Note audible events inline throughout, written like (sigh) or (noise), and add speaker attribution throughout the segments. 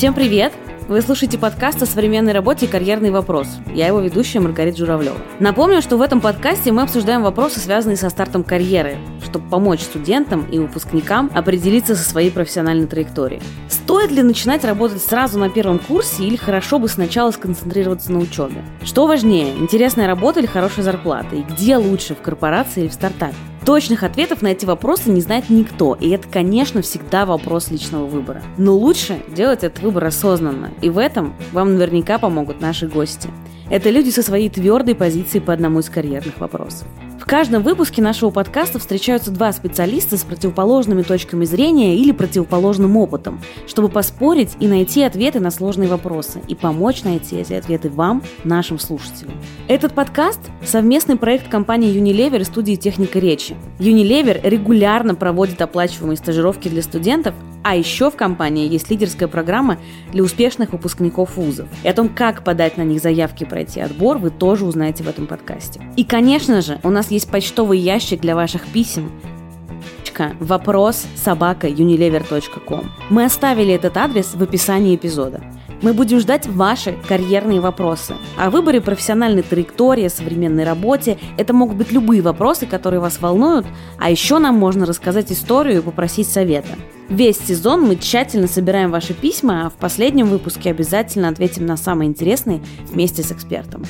Speaker 1: Всем привет! Вы слушаете подкаст о современной работе «Карьерный вопрос». Я его ведущая Маргарита Журавлева. Напомню, что в этом подкасте мы обсуждаем вопросы, связанные со стартом карьеры, чтобы помочь студентам и выпускникам определиться со своей профессиональной траекторией. Стоит ли начинать работать сразу на первом курсе или хорошо бы сначала сконцентрироваться на учебе? Что важнее, интересная работа или хорошая зарплата? И где лучше, в корпорации или в стартапе? Точных ответов на эти вопросы не знает никто, и это, конечно, всегда вопрос личного выбора. Но лучше делать этот выбор осознанно, и в этом вам наверняка помогут наши гости. Это люди со своей твердой позицией по одному из карьерных вопросов. В каждом выпуске нашего подкаста встречаются два специалиста с противоположными точками зрения или противоположным опытом, чтобы поспорить и найти ответы на сложные вопросы и помочь найти эти ответы вам, нашим слушателям. Этот подкаст – совместный проект компании Unilever и студии «Техника речи». Unilever регулярно проводит оплачиваемые стажировки для студентов, а еще в компании есть лидерская программа для успешных выпускников вузов. И о том, как подать на них заявки и пройти отбор, вы тоже узнаете в этом подкасте. И, конечно же, у нас есть почтовый ящик для ваших писем вопрос собака unilever.com. Мы оставили этот адрес в описании эпизода. Мы будем ждать ваши карьерные вопросы. О выборе профессиональной траектории, современной работе. Это могут быть любые вопросы, которые вас волнуют. А еще нам можно рассказать историю и попросить совета. Весь сезон мы тщательно собираем ваши письма, а в последнем выпуске обязательно ответим на самые интересные вместе с экспертом.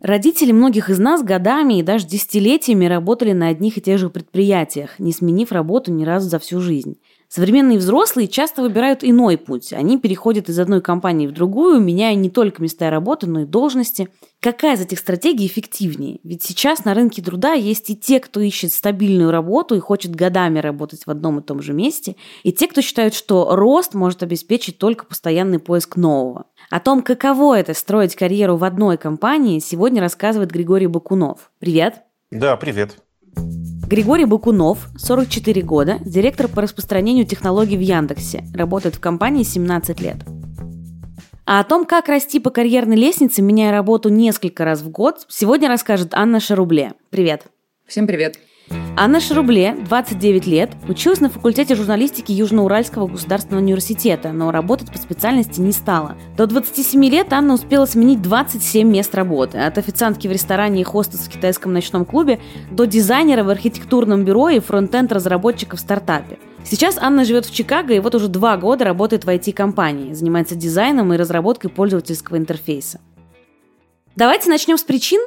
Speaker 1: Родители многих из нас годами и даже десятилетиями работали на одних и тех же предприятиях, не сменив работу ни разу за всю жизнь. Современные взрослые часто выбирают иной путь. Они переходят из одной компании в другую, меняя не только места работы, но и должности. Какая из этих стратегий эффективнее? Ведь сейчас на рынке труда есть и те, кто ищет стабильную работу и хочет годами работать в одном и том же месте, и те, кто считают, что рост может обеспечить только постоянный поиск нового. О том, каково это строить карьеру в одной компании, сегодня рассказывает Григорий Бакунов. Привет.
Speaker 2: Да, привет.
Speaker 1: Григорий Бакунов, 44 года, директор по распространению технологий в Яндексе, работает в компании 17 лет. А о том, как расти по карьерной лестнице, меняя работу несколько раз в год, сегодня расскажет Анна Шарубле. Привет.
Speaker 3: Всем привет.
Speaker 1: Анна Шарубле, 29 лет, училась на факультете журналистики Южноуральского государственного университета, но работать по специальности не стала. До 27 лет Анна успела сменить 27 мест работы. От официантки в ресторане и хостес в китайском ночном клубе до дизайнера в архитектурном бюро и фронтенд разработчика в стартапе. Сейчас Анна живет в Чикаго и вот уже два года работает в IT-компании, занимается дизайном и разработкой пользовательского интерфейса. Давайте начнем с причин,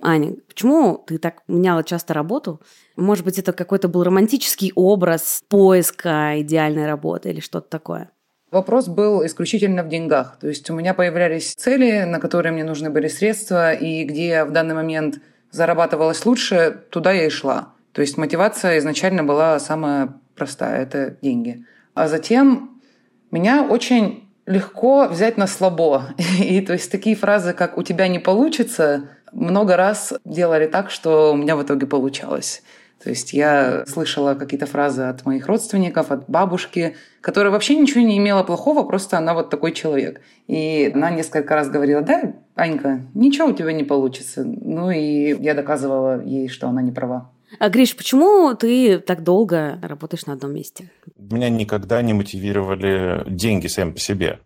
Speaker 1: Аня, почему ты так меняла часто работу? Может быть, это какой-то был романтический образ поиска идеальной работы или что-то такое?
Speaker 3: Вопрос был исключительно в деньгах. То есть у меня появлялись цели, на которые мне нужны были средства, и где я в данный момент зарабатывалась лучше, туда я и шла. То есть мотивация изначально была самая простая – это деньги. А затем меня очень легко взять на слабо. (laughs) И то есть такие фразы, как «у тебя не получится», много раз делали так, что у меня в итоге получалось. То есть я слышала какие-то фразы от моих родственников, от бабушки, которая вообще ничего не имела плохого, просто она вот такой человек. И она несколько раз говорила, да, Анька, ничего у тебя не получится. Ну и я доказывала ей, что она не права.
Speaker 1: А, Гриш, почему ты так долго работаешь на одном месте?
Speaker 2: Меня никогда не мотивировали деньги сами по себе.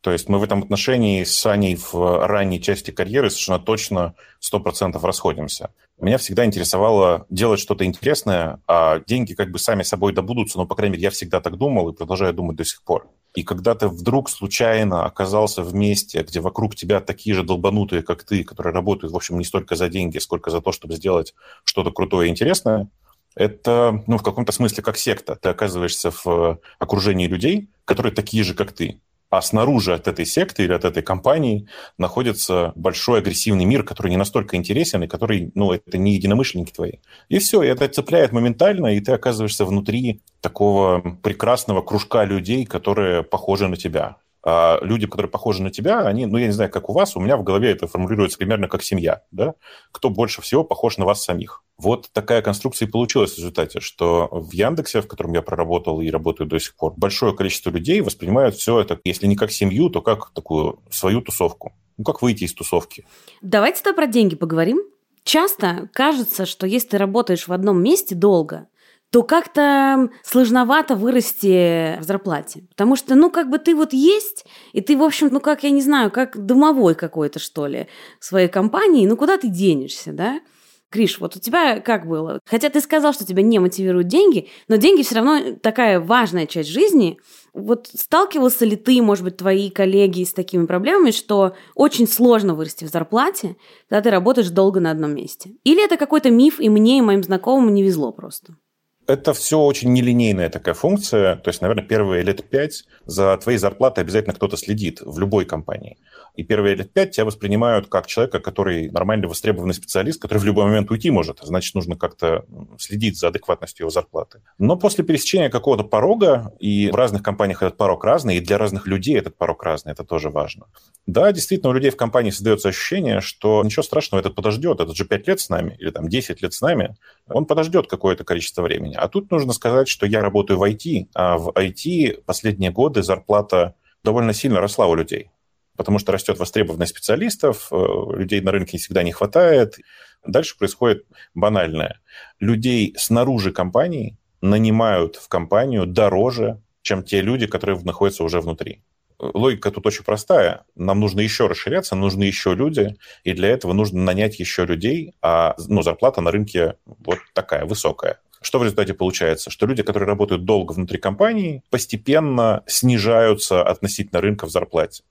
Speaker 2: То есть мы в этом отношении с Аней в ранней части карьеры совершенно точно 100% расходимся. Меня всегда интересовало делать что-то интересное, а деньги как бы сами собой добудутся, но, по крайней мере, я всегда так думал и продолжаю думать до сих пор. И когда ты вдруг случайно оказался в месте, где вокруг тебя такие же долбанутые, как ты, которые работают, в общем, не столько за деньги, сколько за то, чтобы сделать что-то крутое и интересное, это, ну, в каком-то смысле как секта. Ты оказываешься в окружении людей, которые такие же, как ты. А снаружи от этой секты или от этой компании находится большой агрессивный мир, который не настолько интересен, и который, ну, это не единомышленники твои. И все, и это цепляет моментально, и ты оказываешься внутри такого прекрасного кружка людей, которые похожи на тебя. А люди, которые похожи на тебя, они, ну, я не знаю, как у вас, у меня в голове это формулируется примерно как семья, да? Кто больше всего похож на вас самих. Вот такая конструкция и получилась в результате, что в Яндексе, в котором я проработал и работаю до сих пор, большое количество людей воспринимают все это, если не как семью, то как такую свою тусовку. Ну, как выйти из тусовки.
Speaker 1: Давайте тогда про деньги поговорим. Часто кажется, что если ты работаешь в одном месте долго, то как-то сложновато вырасти в зарплате. Потому что, ну, как бы ты вот есть, и ты, в общем, ну, как, я не знаю, как домовой какой-то, что ли, в своей компании, ну, куда ты денешься, да? Криш, вот у тебя как было? Хотя ты сказал, что тебя не мотивируют деньги, но деньги все равно такая важная часть жизни. Вот сталкивался ли ты, может быть, твои коллеги с такими проблемами, что очень сложно вырасти в зарплате, когда ты работаешь долго на одном месте? Или это какой-то миф, и мне, и моим знакомым не везло просто?
Speaker 2: Это все очень нелинейная такая функция. То есть, наверное, первые лет пять за твоей зарплатой обязательно кто-то следит в любой компании. И первые лет пять тебя воспринимают как человека, который нормальный востребованный специалист, который в любой момент уйти может. Значит, нужно как-то следить за адекватностью его зарплаты. Но после пересечения какого-то порога, и в разных компаниях этот порог разный, и для разных людей этот порог разный, это тоже важно. Да, действительно, у людей в компании создается ощущение, что ничего страшного, этот подождет, этот же пять лет с нами, или там 10 лет с нами, он подождет какое-то количество времени. А тут нужно сказать, что я работаю в IT, а в IT последние годы зарплата довольно сильно росла у людей, потому что растет востребованность специалистов, э, людей на рынке всегда не хватает. Дальше происходит банальное. Людей снаружи компании нанимают в компанию дороже, чем те люди, которые находятся уже внутри. Логика тут очень простая. Нам нужно еще расширяться, нужны еще люди, и для этого нужно нанять еще людей, а ну, зарплата на рынке вот такая высокая. Что в результате получается? Что люди, которые работают долго внутри компании, постепенно снижаются относительно рынка в зарплате.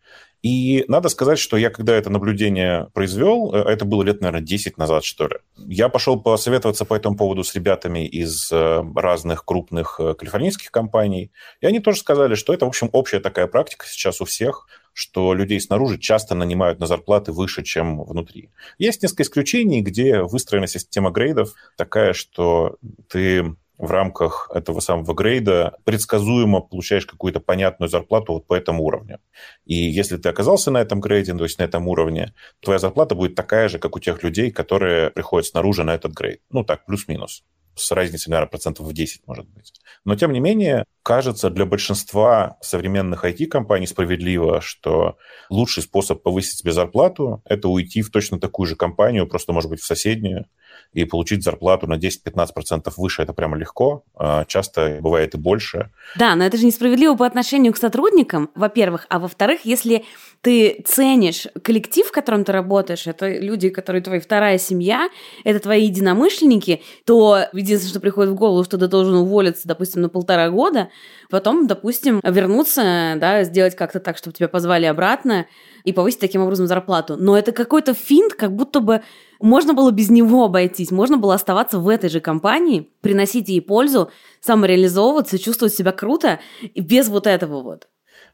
Speaker 2: И надо сказать, что я, когда это наблюдение произвел, э, это было лет, наверное, 10 назад, что ли, я пошел посоветоваться по этому поводу с ребятами из э, разных крупных э, калифорнийских компаний, и они тоже сказали, что это, в общем, общая такая практика сейчас у всех, что людей снаружи часто нанимают на зарплаты выше, чем внутри. Есть несколько исключений, где выстроена система грейдов такая, что ты в рамках этого самого грейда предсказуемо получаешь какую-то понятную зарплату вот по этому уровню. И если ты оказался на этом грейде, то есть на этом уровне, твоя зарплата будет такая же, как у тех людей, которые приходят снаружи на этот грейд. Ну так, плюс-минус. С разницей, наверное, процентов в 10, может быть. Но, тем не менее, кажется для большинства современных IT-компаний справедливо, что лучший способ повысить себе зарплату – это уйти в точно такую же компанию, просто, может быть, в соседнюю, и получить зарплату на 10-15% выше. Это прямо легко, а часто бывает и больше.
Speaker 1: Да, но это же несправедливо по отношению к сотрудникам, во-первых, а во-вторых, если ты ценишь коллектив, в котором ты работаешь, это люди, которые твоя вторая семья, это твои единомышленники, то единственное, что приходит в голову, что ты должен уволиться, допустим, на полтора года, потом, допустим, вернуться, да, сделать как-то так, чтобы тебя позвали обратно и повысить таким образом зарплату. Но это какой-то финт, как будто бы можно было без него обойтись, можно было оставаться в этой же компании, приносить ей пользу, самореализовываться, чувствовать себя круто, и без вот этого вот.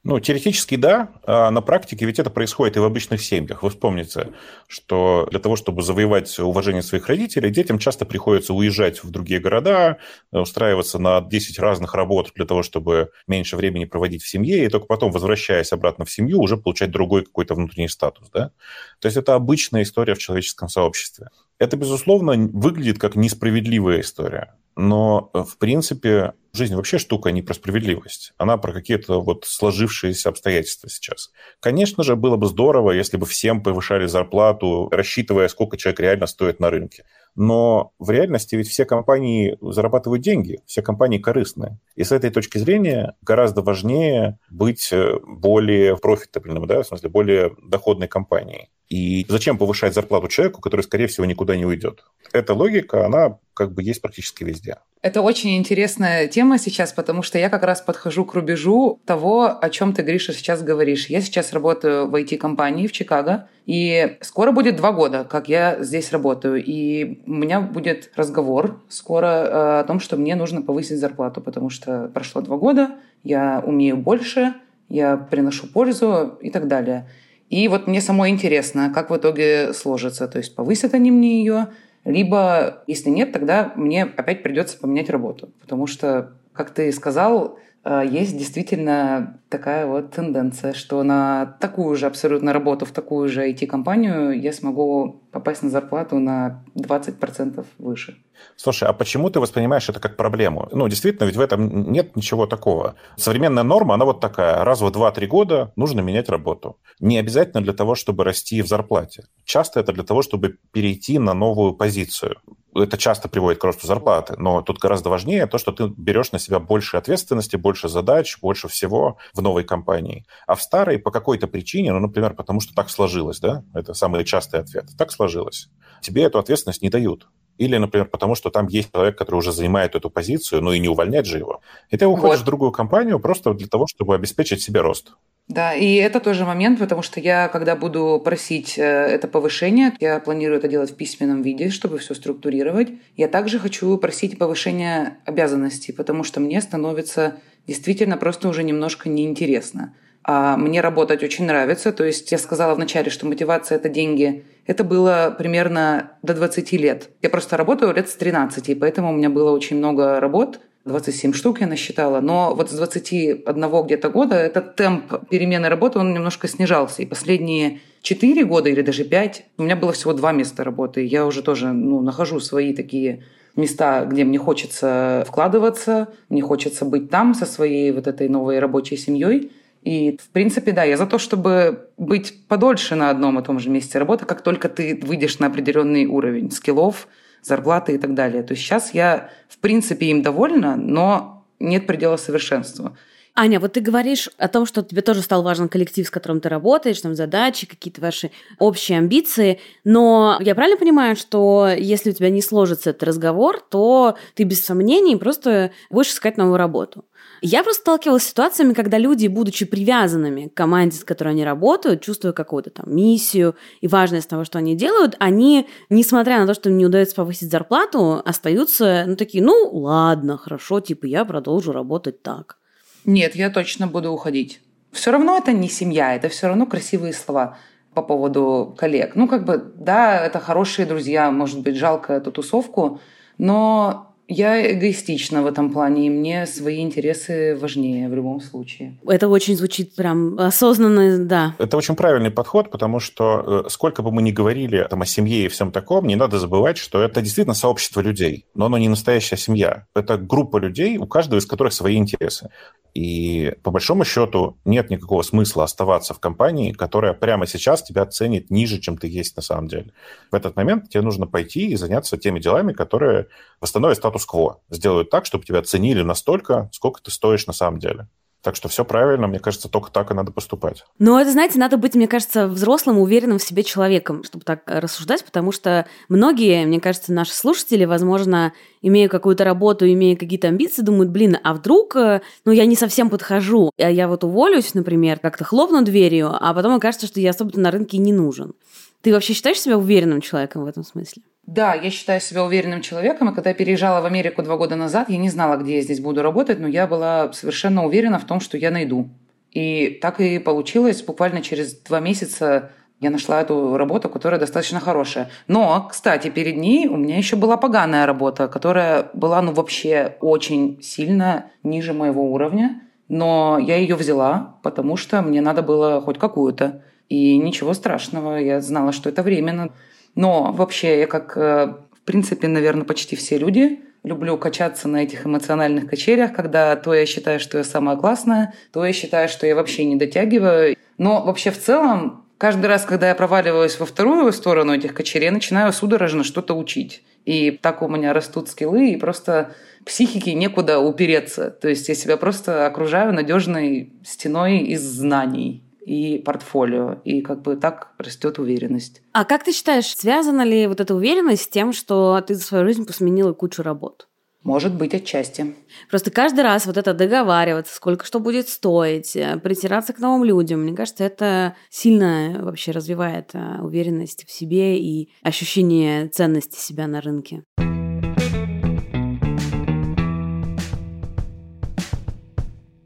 Speaker 2: Ну, теоретически да, а на практике ведь это происходит и в обычных семьях. Вы вспомните, что для того, чтобы завоевать уважение своих родителей, детям часто приходится уезжать в другие города, устраиваться на 10 разных работ для того, чтобы меньше времени проводить в семье, и только потом, возвращаясь обратно в семью, уже получать другой какой-то внутренний статус. Да? То есть это обычная история в человеческом сообществе. Это, безусловно, выглядит как несправедливая история. Но, в принципе, жизнь вообще штука не про справедливость. Она про какие-то вот сложившиеся обстоятельства сейчас. Конечно же, было бы здорово, если бы всем повышали зарплату, рассчитывая, сколько человек реально стоит на рынке. Но в реальности ведь все компании зарабатывают деньги, все компании корыстные. И с этой точки зрения гораздо важнее быть э, более профитабельным, да, в смысле, более доходной компанией. И зачем повышать зарплату человеку, который, скорее всего, никуда не уйдет? Эта логика, она как бы есть практически везде.
Speaker 3: Это очень интересная тема сейчас, потому что я как раз подхожу к рубежу того, о чем ты, Гриша, сейчас говоришь. Я сейчас работаю в IT-компании в Чикаго, и скоро будет два года, как я здесь работаю. И у меня будет разговор скоро э, о том, что мне нужно повысить зарплату, потому что прошло два года, я умею больше, я приношу пользу и так далее. И вот мне самой интересно, как в итоге сложится. То есть повысят они мне ее, либо, если нет, тогда мне опять придется поменять работу. Потому что, как ты сказал, а, есть действительно такая вот тенденция, что на такую же абсолютно работу, в такую же IT-компанию я смогу попасть на зарплату на 20% выше.
Speaker 2: Слушай, а почему ты воспринимаешь это как проблему? Ну, действительно, ведь в этом нет ничего такого. Современная норма, она вот такая. Раз в 2-3 года нужно менять работу. Не обязательно для того, чтобы расти в зарплате. Часто это для того, чтобы перейти на новую позицию это часто приводит к росту зарплаты, но тут гораздо важнее то, что ты берешь на себя больше ответственности, больше задач, больше всего в новой компании. А в старой по какой-то причине, ну, например, потому что так сложилось, да, это самый частый ответ, так сложилось, тебе эту ответственность не дают. Или, например, потому что там есть человек, который уже занимает эту позицию, ну и не увольнять же его. И ты уходишь вот. в другую компанию просто для того, чтобы обеспечить себе рост.
Speaker 3: Да, и это тоже момент, потому что я, когда буду просить э, это повышение, я планирую это делать в письменном виде, чтобы все структурировать. Я также хочу просить повышения обязанностей, потому что мне становится действительно просто уже немножко неинтересно. А мне работать очень нравится. То есть я сказала вначале, что мотивация – это деньги. Это было примерно до 20 лет. Я просто работаю лет с 13, и поэтому у меня было очень много работ – 27 штук я насчитала, но вот с 21 где-то года этот темп перемены работы, он немножко снижался. И последние 4 года или даже 5 у меня было всего два места работы. Я уже тоже ну, нахожу свои такие места, где мне хочется вкладываться, мне хочется быть там со своей вот этой новой рабочей семьей. И, в принципе, да, я за то, чтобы быть подольше на одном и том же месте работы, как только ты выйдешь на определенный уровень скиллов, зарплаты и так далее. То есть сейчас я, в принципе, им довольна, но нет предела совершенства.
Speaker 1: Аня, вот ты говоришь о том, что тебе тоже стал важен коллектив, с которым ты работаешь, там задачи, какие-то ваши общие амбиции, но я правильно понимаю, что если у тебя не сложится этот разговор, то ты без сомнений просто будешь искать новую работу? Я просто сталкивалась с ситуациями, когда люди, будучи привязанными к команде, с которой они работают, чувствуя какую-то там миссию и важность того, что они делают, они, несмотря на то, что им не удается повысить зарплату, остаются, ну, такие, ну, ладно, хорошо, типа, я продолжу работать так.
Speaker 3: Нет, я точно буду уходить. Все равно это не семья, это все равно красивые слова по поводу коллег. Ну, как бы, да, это хорошие друзья, может быть, жалко эту тусовку, но я эгоистична в этом плане, и мне свои интересы важнее в любом случае.
Speaker 1: Это очень звучит прям осознанно, да.
Speaker 2: Это очень правильный подход, потому что э, сколько бы мы ни говорили там, о семье и всем таком, не надо забывать, что это действительно сообщество людей, но оно не настоящая семья. Это группа людей, у каждого из которых свои интересы. И по большому счету нет никакого смысла оставаться в компании, которая прямо сейчас тебя ценит ниже, чем ты есть на самом деле. В этот момент тебе нужно пойти и заняться теми делами, которые восстановят статус-кво, сделают так, чтобы тебя ценили настолько, сколько ты стоишь на самом деле. Так что все правильно, мне кажется, только так и надо поступать.
Speaker 1: Но это, знаете, надо быть, мне кажется, взрослым, уверенным в себе человеком, чтобы так рассуждать, потому что многие, мне кажется, наши слушатели, возможно, имея какую-то работу, имея какие-то амбиции, думают, блин, а вдруг, э, ну, я не совсем подхожу, а я вот уволюсь, например, как-то хлопну дверью, а потом окажется, что я особо на рынке не нужен. Ты вообще считаешь себя уверенным человеком в этом смысле?
Speaker 3: Да, я считаю себя уверенным человеком, и когда я переезжала в Америку два года назад, я не знала, где я здесь буду работать, но я была совершенно уверена в том, что я найду. И так и получилось. Буквально через два месяца я нашла эту работу, которая достаточно хорошая. Но, кстати, перед ней у меня еще была поганая работа, которая была, ну, вообще очень сильно ниже моего уровня. Но я ее взяла, потому что мне надо было хоть какую-то. И ничего страшного, я знала, что это временно. Но вообще я как, э, в принципе, наверное, почти все люди люблю качаться на этих эмоциональных качелях, когда то я считаю, что я самая классная, то я считаю, что я вообще не дотягиваю. Но вообще в целом, каждый раз, когда я проваливаюсь во вторую сторону этих качелей, я начинаю судорожно что-то учить. И так у меня растут скиллы, и просто психике некуда упереться. То есть я себя просто окружаю надежной стеной из знаний и портфолио. И как бы так растет уверенность.
Speaker 1: А как ты считаешь, связана ли вот эта уверенность с тем, что ты за свою жизнь посменила кучу работ?
Speaker 3: Может быть, отчасти.
Speaker 1: Просто каждый раз вот это договариваться, сколько что будет стоить, э, притираться к новым людям, мне кажется, это сильно вообще развивает э, уверенность в себе и ощущение ценности себя на рынке.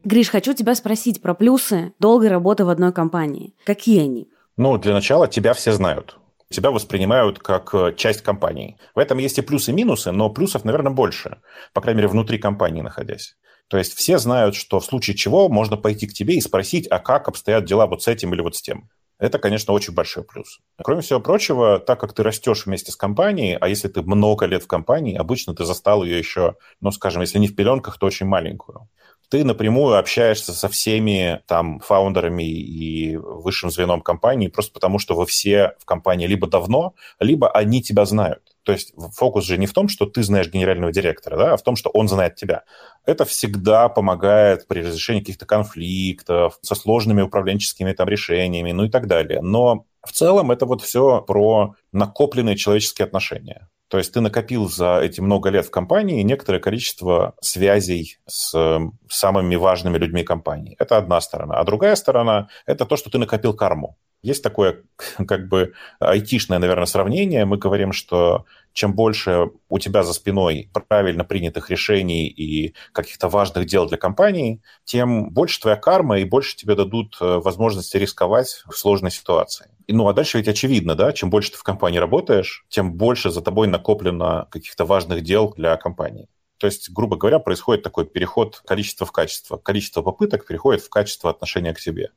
Speaker 1: Гриш, хочу тебя спросить про плюсы долгой работы в одной компании. Какие они?
Speaker 2: Ну, для начала тебя все знают. Тебя воспринимают как э, часть компании. В этом есть и плюсы, и минусы, но плюсов, наверное, больше. По крайней мере, внутри компании находясь. То есть все знают, что в случае чего можно пойти к тебе и спросить, а как обстоят дела вот с этим или вот с тем. Это, конечно, очень большой плюс. Кроме всего прочего, так как ты растешь вместе с компанией, а если ты много лет в компании, обычно ты застал ее еще, ну, скажем, если не в пеленках, то очень маленькую. Ты напрямую общаешься со всеми там фаундерами и высшим звеном компании просто потому, что вы все в компании либо давно, либо они тебя знают. То есть фокус же не в том, что ты знаешь генерального директора, да, а в том, что он знает тебя. Это всегда помогает при разрешении каких-то конфликтов, со сложными управленческими там решениями, ну и так далее. Но в целом это вот все про накопленные человеческие отношения. То есть ты накопил за эти много лет в компании некоторое количество связей с самыми важными людьми компании. Это одна сторона. А другая сторона – это то, что ты накопил карму. Есть такое, (laughs) как бы, айтишное, наверное, сравнение. Мы говорим, что чем больше у тебя за спиной правильно принятых решений и каких-то важных дел для компании, тем больше твоя карма и больше тебе дадут э, возможности рисковать в сложной ситуации. Ну, а дальше ведь очевидно, да, чем больше ты в компании работаешь, тем больше за тобой накоплено каких-то важных дел для компании. То есть, грубо говоря, происходит такой переход количества в качество. Количество попыток переходит в качество отношения к себе.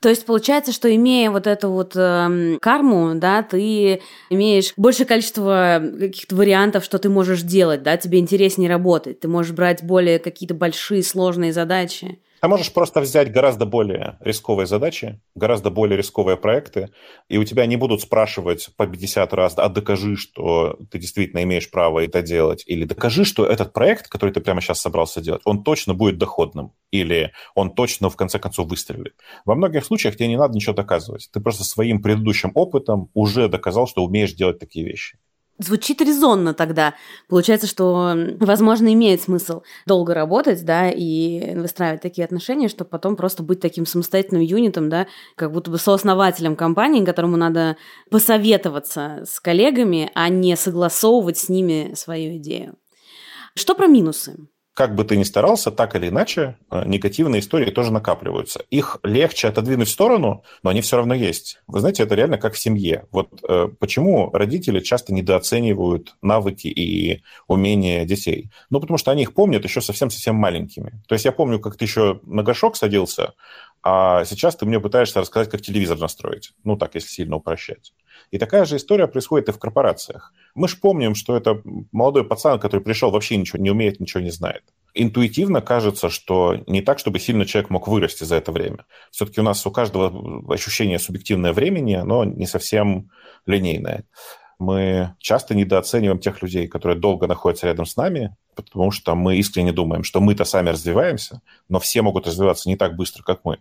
Speaker 1: То есть получается, что имея вот эту вот э, карму, да, ты имеешь большее количество каких-то вариантов, что ты можешь делать, да, тебе интереснее работать, ты можешь брать более какие-то большие сложные задачи.
Speaker 2: Ты можешь просто взять гораздо более рисковые задачи, гораздо более рисковые проекты, и у тебя не будут спрашивать по 50 раз, а докажи, что ты действительно имеешь право это делать, или докажи, что этот проект, который ты прямо сейчас собрался делать, он точно будет доходным, или он точно в конце концов выстрелит. Во многих случаях тебе не надо ничего доказывать. Ты просто своим предыдущим опытом уже доказал, что умеешь делать такие вещи.
Speaker 1: Звучит резонно тогда. Получается, что, возможно, имеет смысл долго работать, да, и выстраивать такие отношения, чтобы потом просто быть таким самостоятельным юнитом, да, как будто бы сооснователем компании, которому надо посоветоваться с коллегами, а не согласовывать с ними свою идею. Что про минусы?
Speaker 2: Как бы ты ни старался, так или иначе, э, негативные истории тоже накапливаются. Их легче отодвинуть в сторону, но они все равно есть. Вы знаете, это реально как в семье. Вот э, почему родители часто недооценивают навыки и умения детей? Ну, потому что они их помнят еще совсем-совсем маленькими. То есть я помню, как ты еще на горшок садился, а сейчас ты мне пытаешься рассказать, как телевизор настроить. Ну, так, если сильно упрощать. И такая же история происходит и в корпорациях. Мы же помним, что это молодой пацан, который пришел, вообще ничего не умеет, ничего не знает. Интуитивно кажется, что не так, чтобы сильно человек мог вырасти за это время. Все-таки у нас у каждого ощущение субъективное времени, оно не совсем линейное. Мы часто недооцениваем тех людей, которые долго находятся рядом с нами, потому что мы искренне думаем, что мы-то сами развиваемся, но все могут развиваться не так быстро, как мы.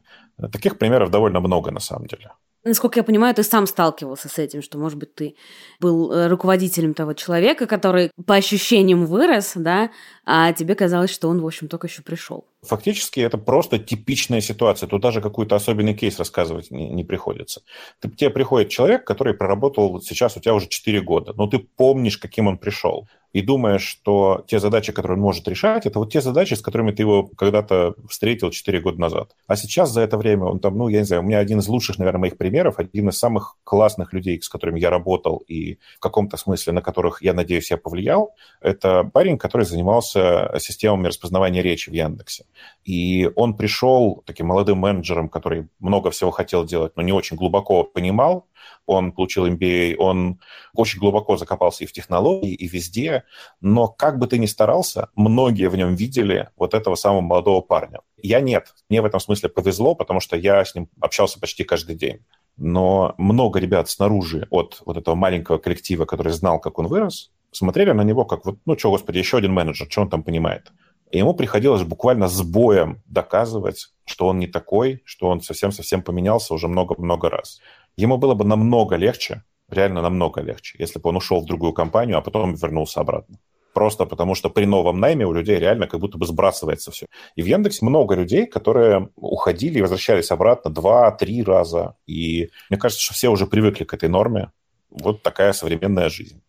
Speaker 2: Таких примеров довольно много на самом деле.
Speaker 1: Насколько я понимаю, ты сам сталкивался с этим, что, может быть, ты был э, руководителем того человека, который по ощущениям вырос, да, а тебе казалось, что он, в общем, только еще пришел.
Speaker 2: Фактически это просто типичная ситуация. Тут даже какой-то особенный кейс рассказывать не, не приходится. Ты, тебе приходит человек, который проработал вот сейчас у тебя уже 4 года, но ты помнишь, каким он пришел и думаешь, что те задачи, которые он может решать, это вот те задачи, с которыми ты его когда-то встретил 4 года назад. А сейчас за это время он там, ну, я не знаю, у меня один из лучших, наверное, моих примеров, один из самых классных людей, с которыми я работал и в каком-то смысле, на которых, я надеюсь, я повлиял, это парень, который занимался системами распознавания речи в Яндексе. И он пришел таким молодым менеджером, который много всего хотел делать, но не очень глубоко понимал, он получил MBA, он очень глубоко закопался и в технологии, и везде, но как бы ты ни старался, многие в нем видели вот этого самого молодого парня. Я нет. Мне в этом смысле повезло, потому что я с ним общался почти каждый день. Но много ребят снаружи от вот этого маленького коллектива, который знал, как он вырос, смотрели на него как вот, ну что, господи, еще один менеджер, что он там понимает. И ему приходилось буквально с боем доказывать, что он не такой, что он совсем-совсем поменялся уже много-много раз. Ему было бы намного легче, реально намного легче, если бы он ушел в другую компанию, а потом вернулся обратно. Просто потому что при новом найме у людей реально как будто бы сбрасывается все. И в Яндексе много людей, которые уходили и возвращались обратно два-три раза. И мне кажется, что все уже привыкли к этой норме. Вот такая современная жизнь.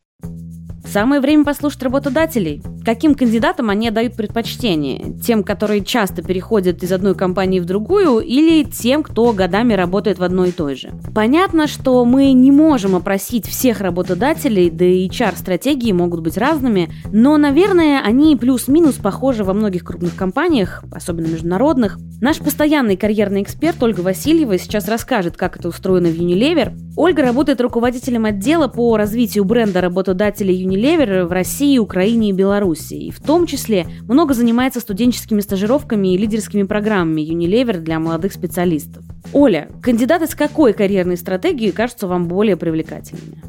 Speaker 1: Самое время послушать работодателей. Каким кандидатам они отдают предпочтение? Тем, которые часто переходят из одной компании в другую, или тем, кто годами работает в одной и той же? Понятно, что мы не можем опросить всех работодателей, да и HR-стратегии могут быть разными, но, наверное, они плюс-минус похожи во многих крупных компаниях, особенно международных. Наш постоянный карьерный эксперт Ольга Васильева сейчас расскажет, как это устроено в Unilever. Ольга работает руководителем отдела по развитию бренда работодателей Unilever в России, Украине и Беларуси. И в том числе много занимается студенческими стажировками и лидерскими программами Unilever для молодых специалистов. Оля, кандидаты с какой карьерной стратегией кажутся вам более привлекательными?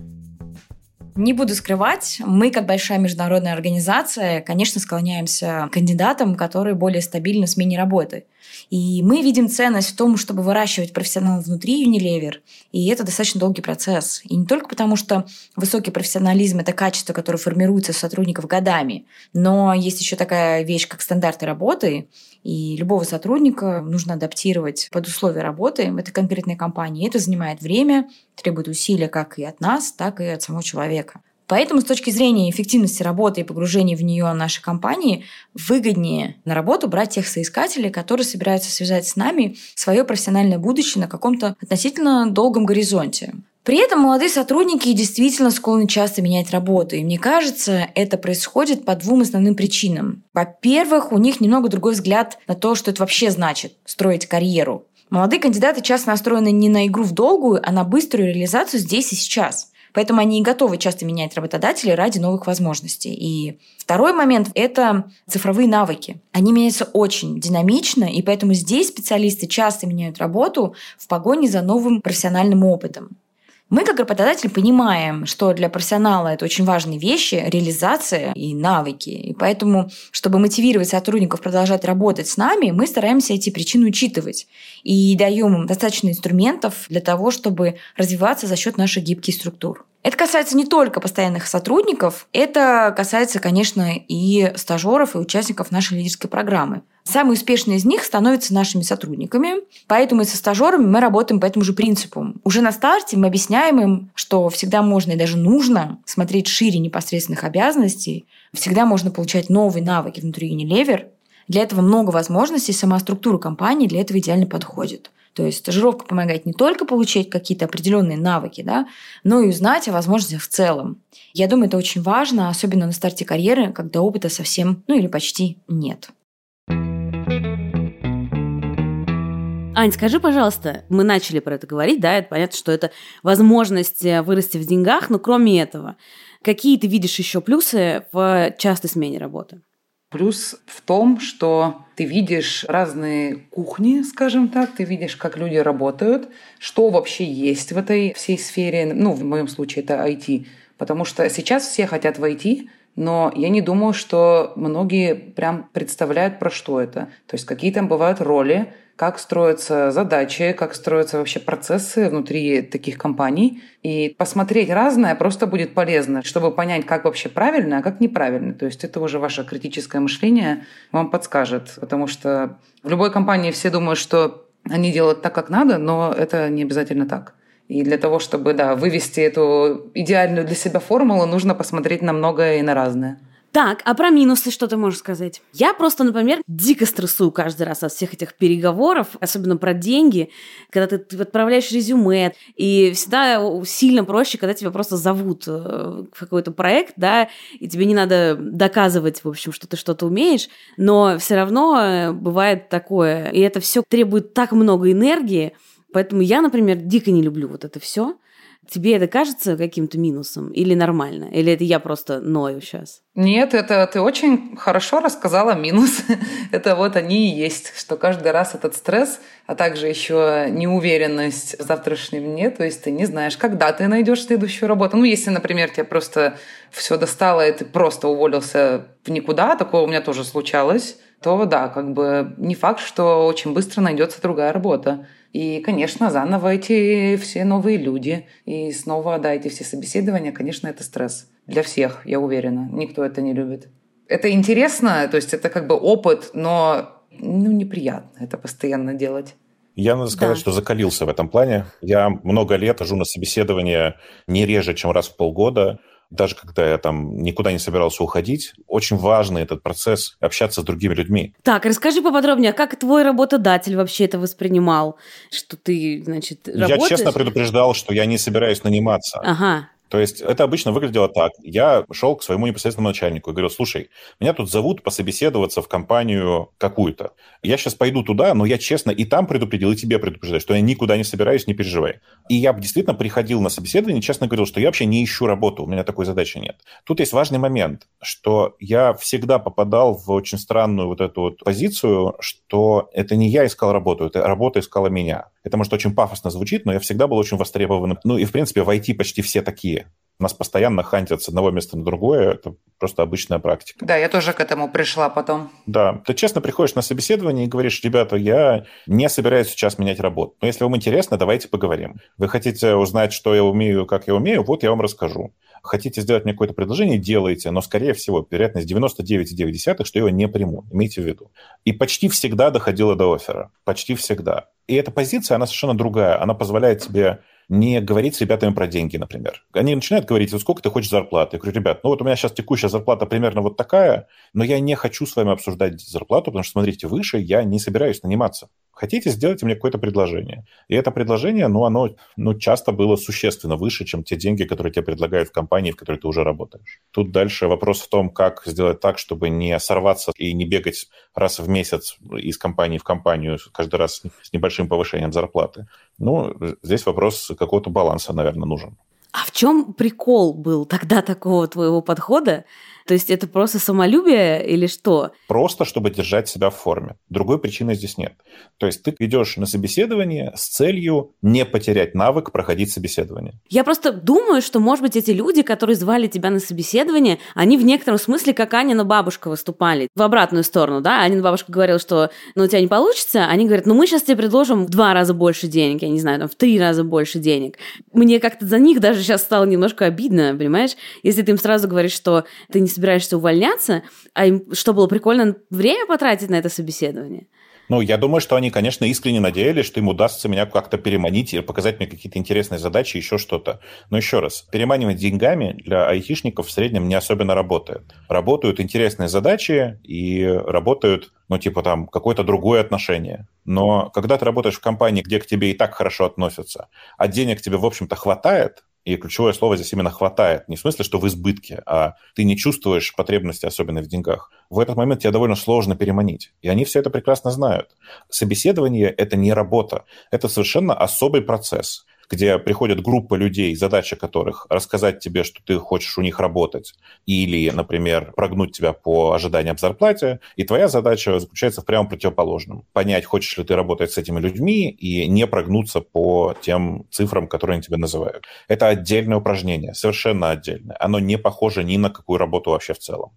Speaker 4: Не буду скрывать, мы, как большая международная организация, конечно, склоняемся к кандидатам, которые более стабильны в смене работы. И мы видим ценность в том, чтобы выращивать профессионалов внутри Unilever. И это достаточно долгий процесс. И не только потому, что высокий профессионализм – это качество, которое формируется у сотрудников годами, но есть еще такая вещь, как стандарты работы. И любого сотрудника нужно адаптировать под условия работы в этой конкретной компании. Это занимает время, требует усилия как и от нас, так и от самого человека. Поэтому с точки зрения эффективности работы и погружения в нее нашей компании выгоднее на работу брать тех соискателей, которые собираются связать с нами свое профессиональное будущее на каком-то относительно долгом горизонте. При этом молодые сотрудники действительно склонны часто менять работу. И мне кажется, это происходит по двум основным причинам. Во-первых, у них немного другой взгляд на то, что это вообще значит – строить карьеру. Молодые кандидаты часто настроены не на игру в долгую, а на быструю реализацию здесь и сейчас – Поэтому они и готовы часто менять работодателей ради новых возможностей. И второй момент – это цифровые навыки. Они меняются очень динамично, и поэтому здесь специалисты часто меняют работу в погоне за новым профессиональным опытом. Мы, как работодатель, понимаем, что для профессионала это очень важные вещи, реализация и навыки. И поэтому, чтобы мотивировать сотрудников продолжать работать с нами, мы стараемся эти причины учитывать и даем им достаточно инструментов для того, чтобы развиваться за счет наших гибких структур. Это касается не только постоянных сотрудников, это касается, конечно, и стажеров, и участников нашей лидерской программы. Самые успешные из них становятся нашими сотрудниками, поэтому и со стажерами мы работаем по этому же принципу. Уже на старте мы объясняем им, что всегда можно и даже нужно смотреть шире непосредственных обязанностей, всегда можно получать новые навыки внутри Unilever. Для этого много возможностей, сама структура компании для этого идеально подходит. То есть стажировка помогает не только получить какие-то определенные навыки, да, но и узнать о возможностях в целом. Я думаю, это очень важно, особенно на старте карьеры, когда опыта совсем, ну или почти нет.
Speaker 1: Ань, скажи, пожалуйста, мы начали про это говорить, да, это понятно, что это возможность э, вырасти в деньгах, но кроме этого, какие ты видишь еще плюсы в частой смене работы?
Speaker 3: Плюс в том, что ты видишь разные кухни, скажем так, ты видишь, как люди работают, что вообще есть в этой всей сфере, ну, в моем случае это IT, потому что сейчас все хотят войти, но я не думаю, что многие прям представляют, про что это. То есть какие там бывают роли, как строятся задачи, как строятся вообще процессы внутри таких компаний. И посмотреть разное просто будет полезно, чтобы понять, как вообще правильно, а как неправильно. То есть это уже ваше критическое мышление вам подскажет. Потому что в любой компании все думают, что они делают так, как надо, но это не обязательно так. И для того, чтобы да, вывести эту идеальную для себя формулу, нужно посмотреть на многое и на разное.
Speaker 1: Так, а про минусы что ты можешь сказать? Я просто, например, дико стрессую каждый раз от всех этих переговоров, особенно про деньги, когда ты, отправляешь резюме, и всегда сильно проще, когда тебя просто зовут э, в какой-то проект, да, и тебе не надо доказывать, в общем, что ты что-то умеешь, но все равно э, бывает такое, и это все требует так много энергии, поэтому я, например, дико не люблю вот это все. Тебе это кажется каким-то минусом или нормально? Или это я просто ною сейчас?
Speaker 3: Нет, это ты очень хорошо рассказала минус. (laughs) это вот они и есть, что каждый раз этот стресс, а также еще неуверенность в завтрашнем дне, то есть ты не знаешь, когда ты найдешь следующую работу. Ну, если, например, тебе просто все достало, и ты просто уволился в никуда, такое у меня тоже случалось, то да, как бы не факт, что очень быстро найдется другая работа. И, конечно, заново эти все новые люди. И снова, да, эти все собеседования, конечно, это стресс. Для всех, я уверена. Никто это не любит. Это интересно, то есть это как бы опыт, но ну, неприятно это постоянно делать.
Speaker 2: Я, надо сказать, да. что закалился в этом плане. Я много лет хожу на собеседование не реже, чем раз в полгода. Даже когда я там никуда не собирался уходить, очень важный этот процесс общаться с другими людьми.
Speaker 1: Так, расскажи поподробнее, как твой работодатель вообще это воспринимал, что ты, значит, работаешь?
Speaker 2: Я честно предупреждал, что я не собираюсь наниматься.
Speaker 1: Ага.
Speaker 2: То есть это обычно выглядело так. Я шел к своему непосредственному начальнику и говорил, слушай, меня тут зовут пособеседоваться в компанию какую-то. Я сейчас пойду туда, но я честно и там предупредил, и тебе предупреждаю, что я никуда не собираюсь, не переживай. И я действительно приходил на собеседование, честно говорил, что я вообще не ищу работу, у меня такой задачи нет. Тут есть важный момент, что я всегда попадал в очень странную вот эту вот позицию, что это не я искал работу, это работа искала меня. Это, может, очень пафосно звучит, но я всегда был очень востребованным. Ну и, в принципе, в IT почти все такие. Нас постоянно хантят с одного места на другое. Это просто обычная практика.
Speaker 3: Да, я тоже к этому пришла потом.
Speaker 2: Да. Ты честно приходишь на собеседование и говоришь, ребята, я не собираюсь сейчас менять работу. Но если вам интересно, давайте поговорим. Вы хотите узнать, что я умею, как я умею, вот я вам расскажу. Хотите сделать мне какое-то предложение, делайте, но, скорее всего, вероятность 99,9, что его не приму. Имейте в виду. И почти всегда доходило до оффера. Почти всегда. И эта позиция, она совершенно другая. Она позволяет тебе не говорить с ребятами про деньги, например. Они начинают говорить, вот сколько ты хочешь зарплаты. Я говорю, ребят, ну вот у меня сейчас текущая зарплата примерно вот такая, но я не хочу с вами обсуждать зарплату, потому что, смотрите, выше я не собираюсь наниматься. Хотите, сделайте мне какое-то предложение. И это предложение, ну, оно ну, часто было существенно выше, чем те деньги, которые тебе предлагают в компании, в которой ты уже работаешь. Тут дальше вопрос в том, как сделать так, чтобы не сорваться и не бегать раз в месяц из компании в компанию, каждый раз с небольшим повышением зарплаты. Ну, здесь вопрос какого-то баланса, наверное, нужен.
Speaker 1: А в чем прикол был тогда такого твоего подхода? То есть это просто самолюбие или что?
Speaker 2: Просто, чтобы держать себя в форме. Другой причины здесь нет. То есть ты идешь на собеседование с целью не потерять навык проходить собеседование.
Speaker 1: Я просто думаю, что, может быть, эти люди, которые звали тебя на собеседование, они в некотором смысле как Анина бабушка выступали. В обратную сторону, да? Анина бабушка говорила, что ну, у тебя не получится. Они говорят, ну мы сейчас тебе предложим в два раза больше денег, я не знаю, там, в три раза больше денег. Мне как-то за них даже сейчас стало немножко обидно, понимаешь? Если ты им сразу говоришь, что ты не собираешься увольняться, а им что было прикольно время потратить на это собеседование?
Speaker 2: Ну, я думаю, что они, конечно, искренне надеялись, что им удастся меня как-то переманить и показать мне какие-то интересные задачи, еще что-то. Но еще раз, переманивать деньгами для айтишников в среднем не особенно работает. Работают интересные задачи и работают, ну, типа там, какое-то другое отношение. Но когда ты работаешь в компании, где к тебе и так хорошо относятся, а денег тебе, в общем-то, хватает, и ключевое слово здесь именно хватает. Не в смысле, что в избытке, а ты не чувствуешь потребности, особенно в деньгах. В этот момент тебя довольно сложно переманить. И они все это прекрасно знают. Собеседование – это не работа. Это совершенно особый процесс где приходит группа людей, задача которых рассказать тебе, что ты хочешь у них работать, или, например, прогнуть тебя по ожиданиям зарплате, и твоя задача заключается в прямо противоположном. Понять, хочешь ли ты работать с этими людьми и не прогнуться по тем цифрам, которые они тебе называют. Это отдельное упражнение, совершенно отдельное. Оно не похоже ни на какую работу вообще в целом.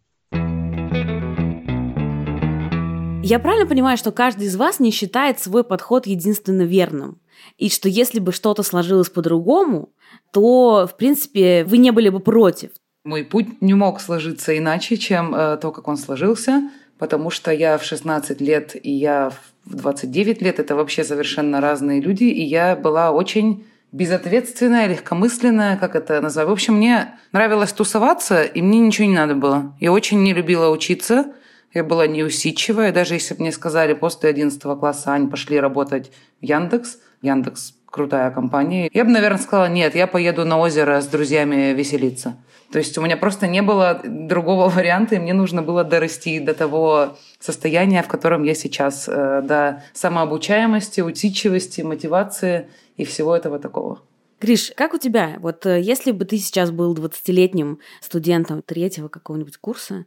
Speaker 1: Я правильно понимаю, что каждый из вас не считает свой подход единственно верным? И что если бы что-то сложилось по-другому, то, в принципе, вы не были бы против.
Speaker 3: Мой путь не мог сложиться иначе, чем э, то, как он сложился, потому что я в 16 лет и я в 29 лет – это вообще совершенно разные люди, и я была очень безответственная, легкомысленная, как это назвать. В общем, мне нравилось тусоваться, и мне ничего не надо было. Я очень не любила учиться, я была неусидчивая. Даже если бы мне сказали после 11 класса, Ань, пошли работать в Яндекс – Яндекс крутая компания. Я бы, наверное, сказала, нет, я поеду на озеро с друзьями веселиться. То есть у меня просто не было другого (laughs) варианта, и мне нужно было дорасти до того состояния, в котором я сейчас, э, до самообучаемости, усидчивости, мотивации и всего этого такого.
Speaker 1: Гриш, как у тебя? Вот э, если бы ты сейчас был 20-летним студентом третьего какого-нибудь курса,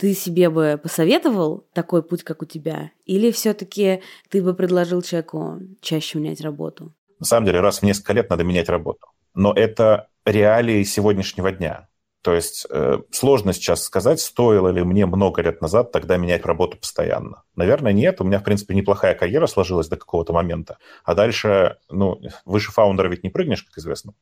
Speaker 1: ты себе бы посоветовал такой путь, как у тебя? Или все-таки ты бы предложил человеку чаще менять работу?
Speaker 2: На самом деле, раз в несколько лет надо менять работу. Но это реалии сегодняшнего дня. То есть э, сложно сейчас сказать, стоило ли мне много лет назад тогда менять работу постоянно. Наверное, нет. У меня, в принципе, неплохая карьера сложилась до какого-то момента. А дальше, ну, выше фаундера ведь не прыгнешь, как известно.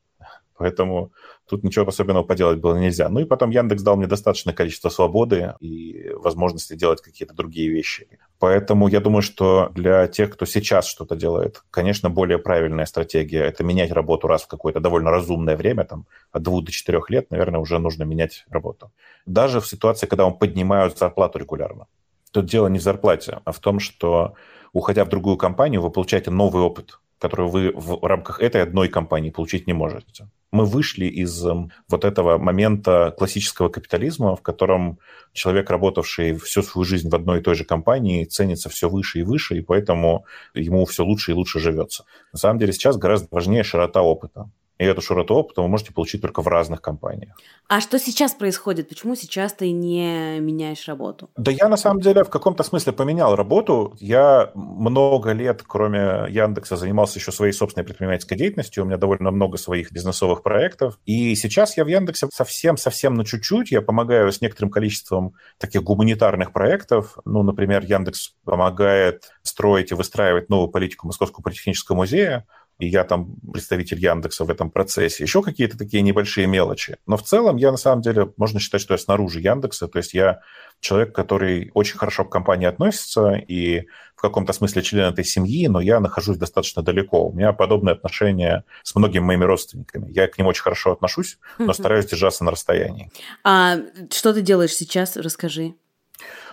Speaker 2: Поэтому тут ничего особенного поделать было нельзя. Ну и потом Яндекс дал мне достаточное количество свободы и возможности делать какие-то другие вещи. Поэтому я думаю, что для тех, кто сейчас что-то делает, конечно, более правильная стратегия – это менять работу раз в какое-то довольно разумное время, там, от двух до четырех лет, наверное, уже нужно менять работу. Даже в ситуации, когда вам поднимают зарплату регулярно. Тут дело не в зарплате, а в том, что, уходя в другую компанию, вы получаете новый опыт, который вы в рамках этой одной компании получить не можете. Мы вышли из эм, вот этого момента классического капитализма, в котором человек, работавший всю свою жизнь в одной и той же компании, ценится все выше и выше, и поэтому ему все лучше и лучше живется. На самом деле сейчас гораздо важнее широта опыта. И эту широту опыта вы можете получить только в разных компаниях.
Speaker 1: А что сейчас происходит? Почему сейчас ты не меняешь работу?
Speaker 2: Да я на самом деле в каком-то смысле поменял работу. Я много лет, кроме Яндекса, занимался еще своей собственной предпринимательской деятельностью. У меня довольно много своих бизнесовых проектов. И сейчас я в Яндексе совсем-совсем на чуть-чуть. Я помогаю с некоторым количеством таких гуманитарных проектов. Ну, например, Яндекс помогает строить и выстраивать новую политику Московского политехнического музея и я там представитель Яндекса в этом процессе, еще какие-то такие небольшие мелочи. Но в целом я на самом деле, можно считать, что я снаружи Яндекса, то есть я человек, который очень хорошо к компании относится и в каком-то смысле член этой семьи, но я нахожусь достаточно далеко. У меня подобные отношения с многими моими родственниками. Я к ним очень хорошо отношусь, но стараюсь держаться на расстоянии.
Speaker 1: А что ты делаешь сейчас? Расскажи.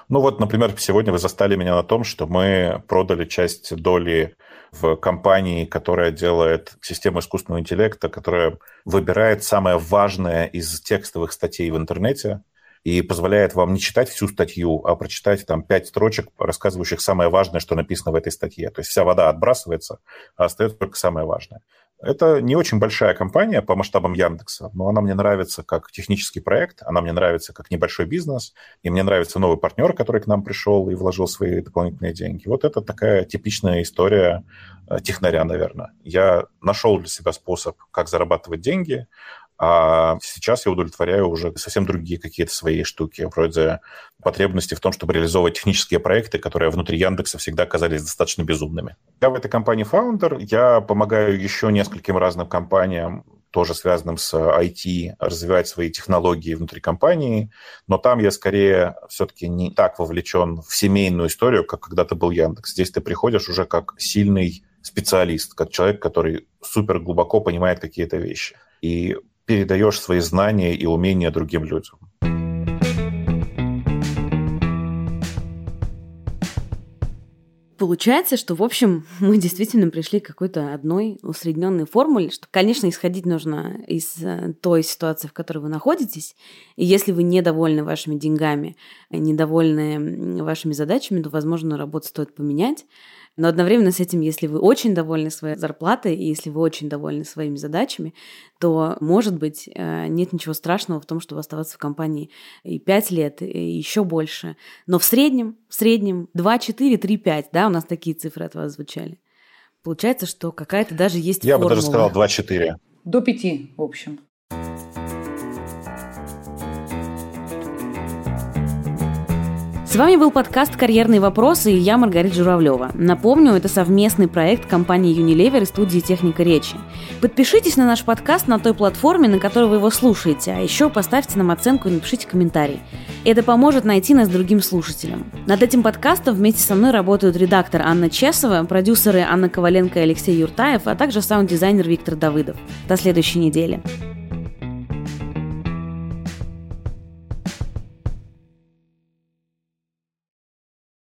Speaker 2: Ну вот, например, сегодня вы застали меня на том, что мы продали часть доли в компании, которая делает систему искусственного интеллекта, которая выбирает самое важное из текстовых статей в интернете и позволяет вам не читать всю статью, а прочитать там пять строчек, рассказывающих самое важное, что написано в этой статье. То есть вся вода отбрасывается, а остается только самое важное. Это не очень большая компания по масштабам Яндекса, но она мне нравится как технический проект, она мне нравится как небольшой бизнес, и мне нравится новый партнер, который к нам пришел и вложил свои дополнительные деньги. Вот это такая типичная история э, технаря, наверное. Я нашел для себя способ, как зарабатывать деньги, а сейчас я удовлетворяю уже совсем другие какие-то свои штуки, вроде потребности в том, чтобы реализовывать технические проекты, которые внутри Яндекса всегда казались достаточно безумными. Я в этой компании founder, я помогаю еще нескольким разным компаниям тоже связанным с IT, развивать свои технологии внутри компании, но там я скорее все-таки не так вовлечен в семейную историю, как когда-то был Яндекс. Здесь ты приходишь уже как сильный специалист, как человек, который супер глубоко понимает какие-то вещи. И передаешь свои знания и умения другим людям.
Speaker 1: Получается, что, в общем, (laughs) мы действительно пришли к какой-то одной усредненной формуле, что, конечно, исходить нужно из э, той ситуации, в которой вы находитесь. И если вы недовольны вашими деньгами, недовольны вашими задачами, то, возможно, работу стоит поменять. Но одновременно с этим, если вы очень довольны своей зарплатой, и если вы очень довольны своими задачами, то, может быть, э, нет ничего страшного в том, чтобы оставаться в компании и 5 лет, и еще больше. Но в среднем, в среднем 2, 4, 3, 5, да, у нас такие цифры от вас звучали. Получается, что какая-то даже есть
Speaker 2: Я
Speaker 1: формула.
Speaker 2: бы даже сказал 2-4.
Speaker 3: До 5, в общем.
Speaker 1: С вами был подкаст «Карьерные вопросы» и я, Маргарита Журавлева. Напомню, это совместный проект компании Unilever и студии «Техника речи». Подпишитесь на наш подкаст на той платформе, на которой вы его слушаете, а еще поставьте нам оценку и напишите комментарий. Это поможет найти нас другим слушателям. Над этим подкастом вместе со мной работают редактор Анна Чесова, продюсеры Анна Коваленко и Алексей Юртаев, а также саунд-дизайнер Виктор Давыдов. До следующей недели.